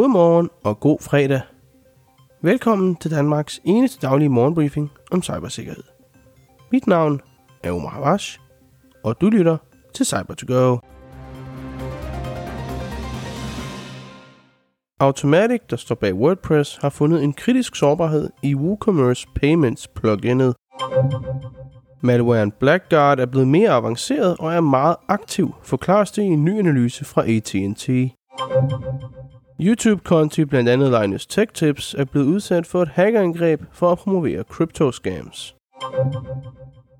Godmorgen og god fredag. Velkommen til Danmarks eneste daglige morgenbriefing om cybersikkerhed. Mit navn er Omar Havash, og du lytter til cyber to go Automatic, der står bag WordPress, har fundet en kritisk sårbarhed i WooCommerce Payments pluginet. Malwaren Blackguard er blevet mere avanceret og er meget aktiv, forklares det i en ny analyse fra AT&T. YouTube-konti, blandt andet Linus Tech Tips, er blevet udsat for et hackerangreb for at promovere crypto-scams.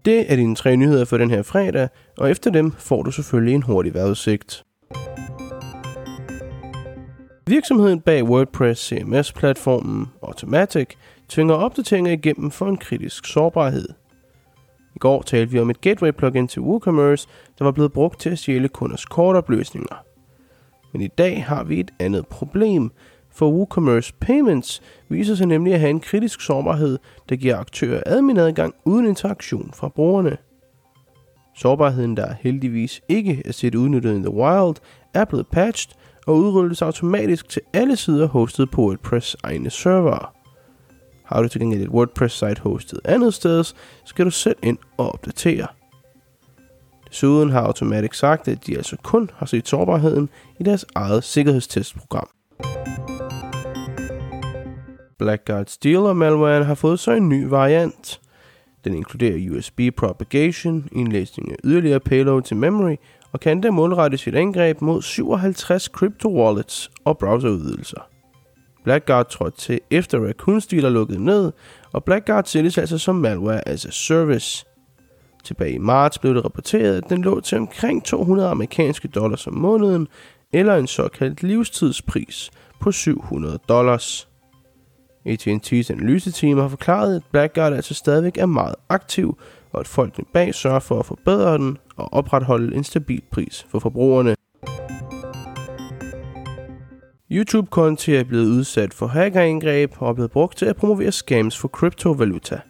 Det er dine tre nyheder for den her fredag, og efter dem får du selvfølgelig en hurtig vejrudsigt. Virksomheden bag WordPress CMS-platformen Automatic tvinger opdateringer igennem for en kritisk sårbarhed. I går talte vi om et gateway-plugin til WooCommerce, der var blevet brugt til at stjæle kunders kortopløsninger. Men i dag har vi et andet problem, for WooCommerce Payments viser sig nemlig at have en kritisk sårbarhed, der giver aktører adminadgang uden interaktion fra brugerne. Sårbarheden, der heldigvis ikke er set udnyttet in the wild, er blevet patched og udrulles automatisk til alle sider hostet på WordPress egne server. Har du til gengæld et WordPress-site hostet andet sted, skal du selv ind og opdatere. Desuden har Automatic sagt, at de altså kun har set sårbarheden i deres eget sikkerhedstestprogram. Blackguard Stealer malware har fået så en ny variant. Den inkluderer USB propagation, indlæsning af yderligere payload til memory og kan da målrette sit angreb mod 57 crypto wallets og browserudvidelser. Blackguard trådte til efter Raccoon Stealer lukkede ned, og Blackguard sælges altså som malware as a service. Tilbage i marts blev det rapporteret, at den lå til omkring 200 amerikanske dollars om måneden, eller en såkaldt livstidspris på 700 dollars. AT&T's analyseteam har forklaret, at Blackguard altså stadigvæk er meget aktiv, og at folkene bag sørger for at forbedre den og opretholde en stabil pris for forbrugerne. YouTube-konti er blevet udsat for hackerangreb og er blevet brugt til at promovere scams for kryptovaluta.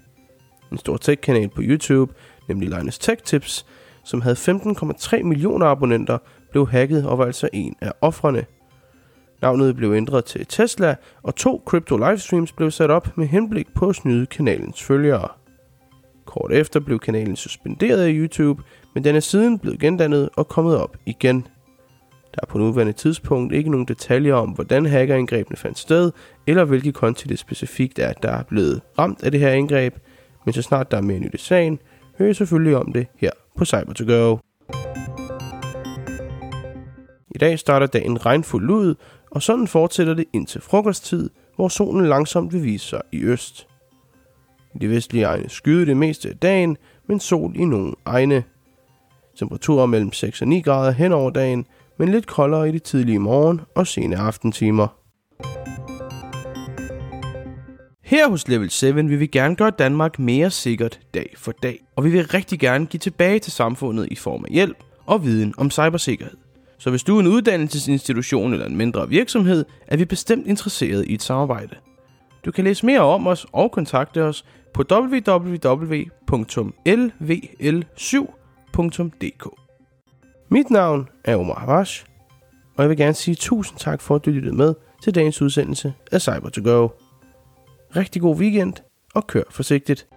En stor tech-kanal på YouTube, nemlig Linus Tech Tips, som havde 15,3 millioner abonnenter, blev hacket og var altså en af offrene. Navnet blev ændret til Tesla, og to crypto livestreams blev sat op med henblik på at snyde kanalens følgere. Kort efter blev kanalen suspenderet af YouTube, men den er siden blevet gendannet og kommet op igen. Der er på nuværende tidspunkt ikke nogen detaljer om, hvordan hackerangrebene fandt sted, eller hvilke konti det specifikt er, der er blevet ramt af det her angreb, men så snart der er mere nyt i sagen, hører I selvfølgelig om det her på cyber to go I dag starter dagen regnfuld ud, og sådan fortsætter det indtil frokosttid, hvor solen langsomt vil vise sig i øst. I de vestlige egne skyder det meste af dagen, men sol i nogle egne. Temperaturer mellem 6 og 9 grader hen over dagen, men lidt koldere i de tidlige morgen og sene aftentimer. Her hos Level 7 vil vi gerne gøre Danmark mere sikkert dag for dag, og vi vil rigtig gerne give tilbage til samfundet i form af hjælp og viden om cybersikkerhed. Så hvis du er en uddannelsesinstitution eller en mindre virksomhed, er vi bestemt interesseret i et samarbejde. Du kan læse mere om os og kontakte os på www.lvl7.dk. Mit navn er Omar Havash, og jeg vil gerne sige tusind tak for, at du lyttede med til dagens udsendelse af Cyber to Go. Rigtig god weekend, og kør forsigtigt.